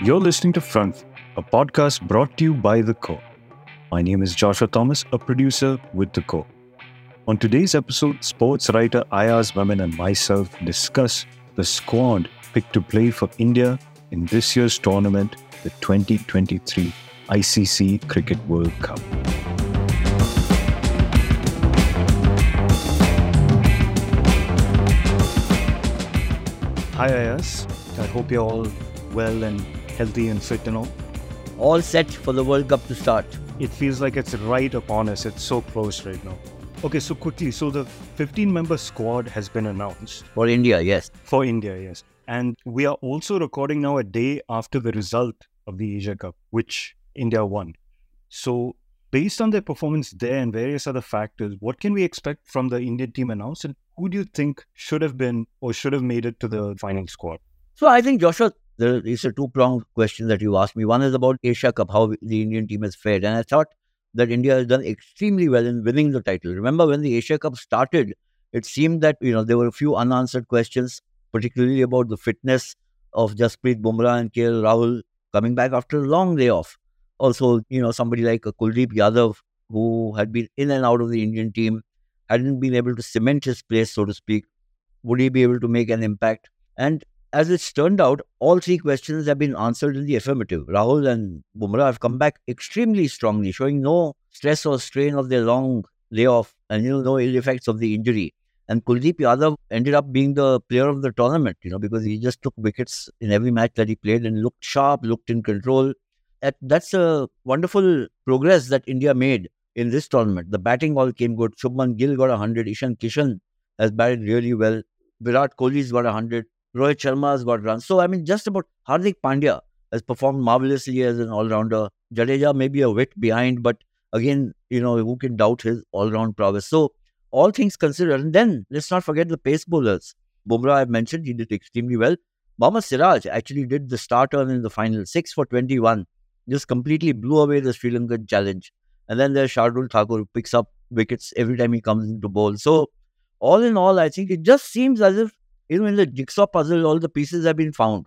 You're listening to Front, a podcast brought to you by The Core. My name is Joshua Thomas, a producer with The Core. On today's episode, sports writer Ayaz Memon and myself discuss the squad picked to play for India in this year's tournament, the 2023 ICC Cricket World Cup. Hi Ayaz, I hope you're all well and healthy and fit and all. All set for the World Cup to start. It feels like it's right upon us. It's so close right now. Okay, so quickly, so the 15 member squad has been announced. For India, yes. For India, yes. And we are also recording now a day after the result of the Asia Cup, which India won. So, based on their performance there and various other factors, what can we expect from the Indian team announced? And who do you think should have been or should have made it to the final squad? So, I think, Joshua, there is a two pronged question that you asked me. One is about Asia Cup, how the Indian team has fared. And I thought that India has done extremely well in winning the title. Remember, when the Asia Cup started, it seemed that you know there were a few unanswered questions, particularly about the fitness of Jasprit Bumrah and KL Rahul coming back after a long layoff. Also, you know, somebody like Kuldeep Yadav, who had been in and out of the Indian team, hadn't been able to cement his place, so to speak. Would he be able to make an impact? And as it's turned out, all three questions have been answered in the affirmative. Rahul and Bumrah have come back extremely strongly, showing no stress or strain of their long layoff and you know no ill effects of the injury. And Kuldeep Yadav ended up being the player of the tournament, you know, because he just took wickets in every match that he played and looked sharp, looked in control. That's a wonderful progress that India made in this tournament. The batting all came good. Shubman Gill got 100. Ishan Kishan has batted really well. Virat Kohli's got 100. Rohit Sharma's got runs. So, I mean, just about Hardik Pandya has performed marvelously as an all rounder. Jadeja may be a bit behind, but again, you know, who can doubt his all round prowess? So, all things considered. And then let's not forget the pace bowlers. Bumrah, I've mentioned, he did extremely well. Mohammad Siraj actually did the starter in the final, 6 for 21. Just completely blew away the Sri Lankan challenge. And then there's Shardul Thakur who picks up wickets every time he comes into bowl. So, all in all, I think it just seems as if you know, in the jigsaw puzzle, all the pieces have been found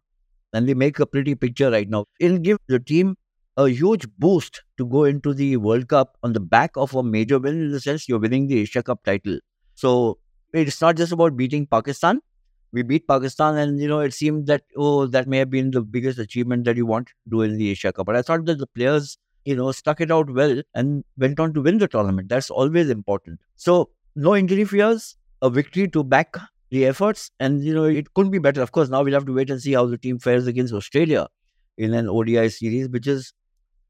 and they make a pretty picture right now. It'll give the team a huge boost to go into the World Cup on the back of a major win in the sense you're winning the Asia Cup title. So it's not just about beating Pakistan. We beat Pakistan, and you know, it seemed that oh, that may have been the biggest achievement that you want to do in the Asia Cup. But I thought that the players, you know, stuck it out well and went on to win the tournament. That's always important. So no injury fears, a victory to back the efforts. And, you know, it couldn't be better. Of course, now we'll have to wait and see how the team fares against Australia in an ODI series, which is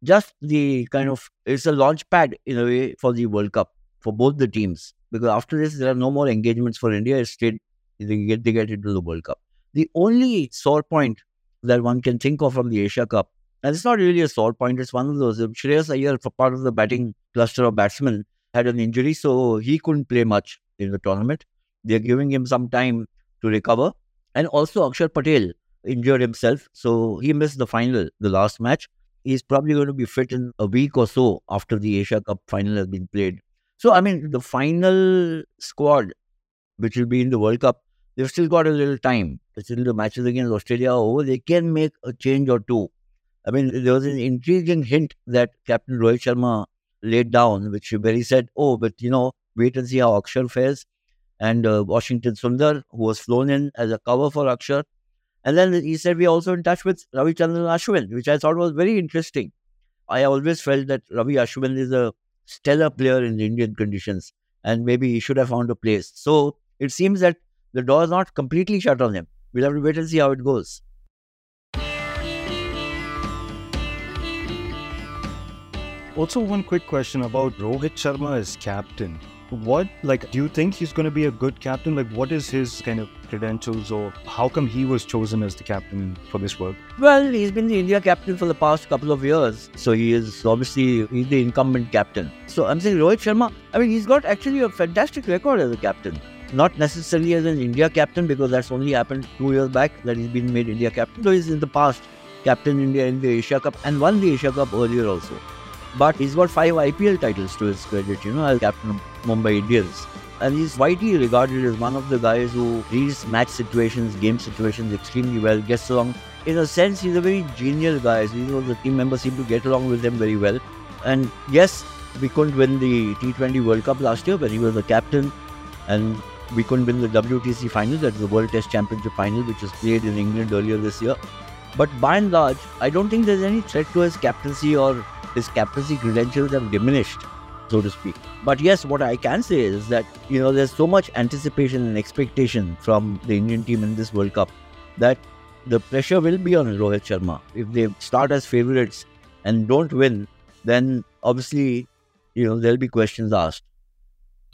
just the kind of, it's a launch pad in a way for the World Cup for both the teams. Because after this, there are no more engagements for India. It's straight, they get, they get into the World Cup. The only sore point that one can think of from the Asia Cup, and it's not really a sore point, it's one of those. Shreyas Iyer, for part of the batting cluster of batsmen, had an injury, so he couldn't play much in the tournament. They're giving him some time to recover. And also, Akshar Patel injured himself. So he missed the final, the last match. He's probably going to be fit in a week or so after the Asia Cup final has been played. So, I mean, the final squad, which will be in the World Cup, they've still got a little time. Still, the matches against Australia are over. They can make a change or two. I mean, there was an intriguing hint that Captain Rohit Sharma laid down, which he said, "Oh, but you know, wait and see how Akshar fares." And uh, Washington Sundar, who was flown in as a cover for Akshar. And then he said, We're also in touch with Ravichandran Ashwin, which I thought was very interesting. I always felt that Ravi Ashwin is a stellar player in Indian conditions, and maybe he should have found a place. So it seems that the door is not completely shut on him. We'll have to wait and see how it goes. Also, one quick question about Rohit Sharma as captain what like do you think he's going to be a good captain? Like what is his kind of credentials or how come he was chosen as the captain for this work? Well he's been the india captain for the past couple of years. So he is obviously he's the incumbent captain. So i'm saying rohit sharma i mean he's got actually a fantastic record as a captain. Not necessarily as an india captain because that's only happened two years back that he's been made india captain though he's in the past captain india in the asia cup and won the asia cup earlier also but he's got five IPL titles to his credit, you know, as captain of Mumbai Indians. And he's widely regarded as one of the guys who reads match situations, game situations extremely well, gets along in a sense, he's a very genial guy. You know, the team members seem to get along with him very well. And yes, we couldn't win the T20 World Cup last year, but he was the captain. And we couldn't win the WTC final, that's the World Test Championship final, which was played in England earlier this year. But by and large, I don't think there's any threat to his captaincy or his captaincy credentials have diminished, so to speak. But yes, what I can say is that, you know, there's so much anticipation and expectation from the Indian team in this World Cup that the pressure will be on Rohit Sharma. If they start as favourites and don't win, then obviously, you know, there'll be questions asked.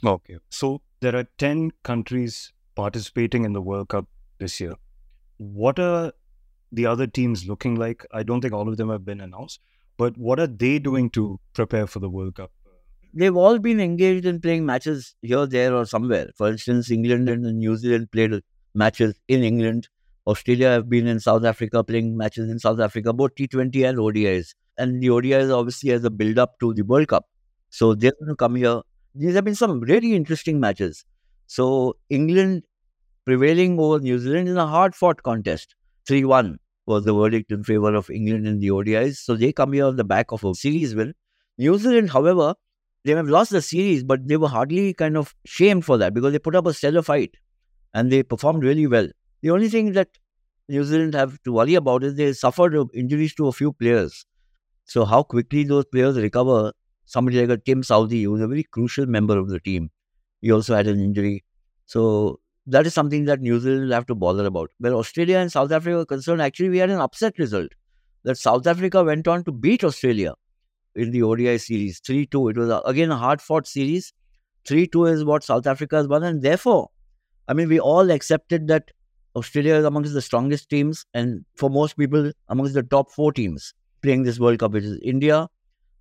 Okay. So there are 10 countries participating in the World Cup this year. What are the other teams looking like? I don't think all of them have been announced, but what are they doing to prepare for the World Cup? They've all been engaged in playing matches here, there, or somewhere. For instance, England and New Zealand played matches in England. Australia have been in South Africa playing matches in South Africa, both T20 and ODIs. And the ODIs obviously as a build up to the World Cup. So they're going to come here. These have been some really interesting matches. So England prevailing over New Zealand in a hard fought contest. 3 1 was the verdict in favor of England in the ODIs. So they come here on the back of a series win. New Zealand, however, they have lost the series, but they were hardly kind of shamed for that because they put up a stellar fight and they performed really well. The only thing that New Zealand have to worry about is they suffered injuries to a few players. So how quickly those players recover, somebody like a Tim Southee, who was a very crucial member of the team, he also had an injury. So that is something that New Zealand will have to bother about. Where Australia and South Africa are concerned, actually we had an upset result. That South Africa went on to beat Australia in the ODI series 3 2. It was a, again a hard fought series. 3 2 is what South Africa has won, and therefore, I mean, we all accepted that Australia is amongst the strongest teams, and for most people, amongst the top four teams playing this World Cup, which is India,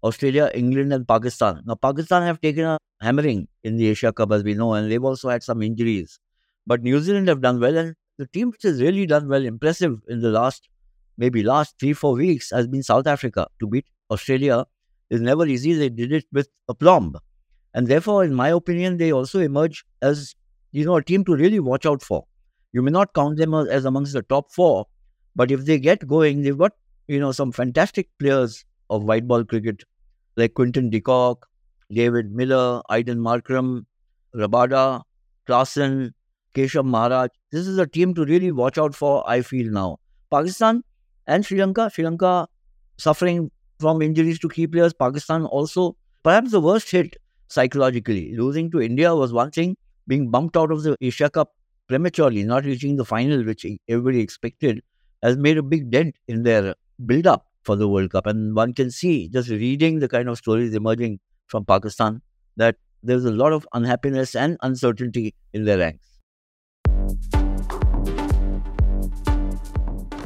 Australia, England, and Pakistan. Now, Pakistan have taken a hammering in the Asia Cup, as we know, and they've also had some injuries. But New Zealand have done well, and the team which has really done well, impressive in the last, maybe last three, four weeks, has been South Africa. To beat Australia is never easy. They did it with aplomb. And therefore, in my opinion, they also emerge as, you know, a team to really watch out for. You may not count them as amongst the top four, but if they get going, they've got you know some fantastic players of white ball cricket like Quinton de Kock, David Miller, Aiden Markram, Rabada, Klaasen, Keshav Maharaj. This is a team to really watch out for, I feel now. Pakistan and Sri Lanka. Sri Lanka suffering from injuries to key players. Pakistan also perhaps the worst hit psychologically. Losing to India was one thing. Being bumped out of the Asia Cup prematurely, not reaching the final, which everybody expected, has made a big dent in their build up for the World Cup. And one can see, just reading the kind of stories emerging from Pakistan, that there's a lot of unhappiness and uncertainty in their ranks.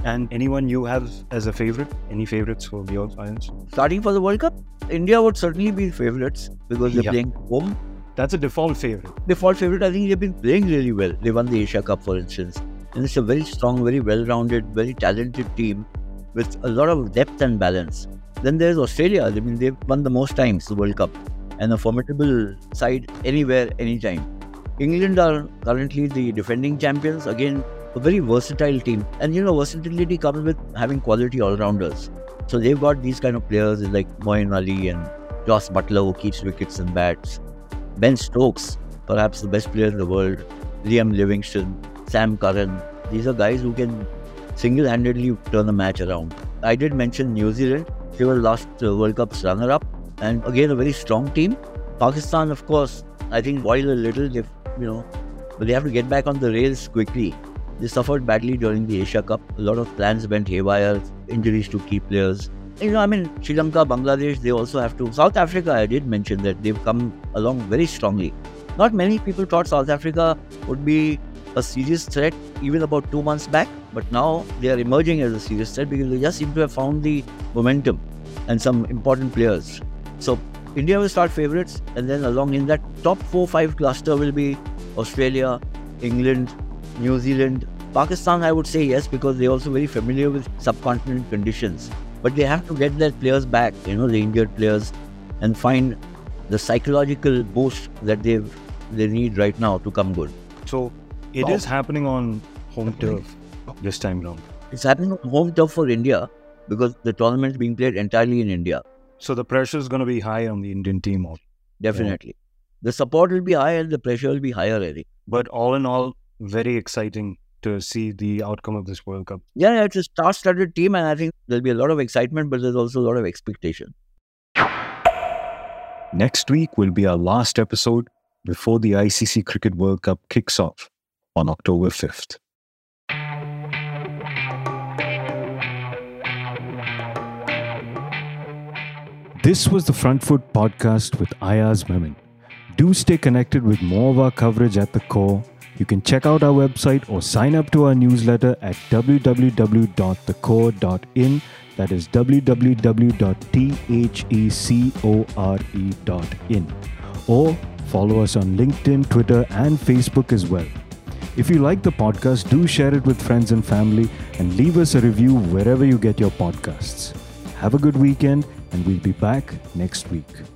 And anyone you have as a favorite? Any favorites for your fans? Starting for the World Cup, India would certainly be favorites because they're Yeah. playing home That's a default favorite. default favorite, I think they've been playing really well. They won the Asia Cup, for instance. And it's a very strong, very well rounded, very talented team with a lot of depth and balance. Then there's Australia. I mean, they've won the most times the World Cup and a formidable side anywhere, anytime. England are currently the defending champions. Again, a very versatile team. And you know, versatility comes with having quality all rounders. So they've got these kind of players like Moeen Ali and Jos Buttler who keeps wickets and bats. Ben Stokes, perhaps the best player in the world, Liam Livingstone, Sam Curran. These are guys who can single handedly turn a match around. I did mention New Zealand. They were last uh, World Cup's runner up, and again, a very strong team. Pakistan, of course, I think while a little, they've, you know, but they have to get back on the rails quickly. They suffered badly during the Asia Cup. A lot of plans went haywire, injuries to key players. You know, I mean, Sri Lanka, Bangladesh, they also have to. South Africa, I did mention that they've come along very strongly. Not many people thought South Africa would be a serious threat even about two months back, but now they are emerging as a serious threat because they just seem to have found the momentum and some important players. So India will start favourites, and then along in that top four five cluster will be Australia, England, New Zealand, Pakistan. I would say yes because they're also very familiar with subcontinent conditions. But they have to get their players back, you know, the injured players, and find the psychological boost that they've they need right now to come good. So it is happening on home turf this time round. It's happening on home turf for India because the tournament is being played entirely in India. So the pressure is going to be high on the Indian team. Also. Definitely. The support will be high and the pressure will be higher, Eddie. But all in all, very exciting to see the outcome of this World Cup. Yeah, it's a star-studded team, and I think there'll be a lot of excitement, but there's also a lot of expectation. Next week will be our last episode before the ICC Cricket World Cup kicks off on October 5th. This was the Front Foot podcast with Ayaz Memon. Do stay connected with more of our coverage at the core. You can check out our website or sign up to our newsletter at www.thecore.in. That is www.thecore.in. Or follow us on LinkedIn, Twitter, and Facebook as well. If you like the podcast, do share it with friends and family and leave us a review wherever you get your podcasts. Have a good weekend, and we'll be back next week.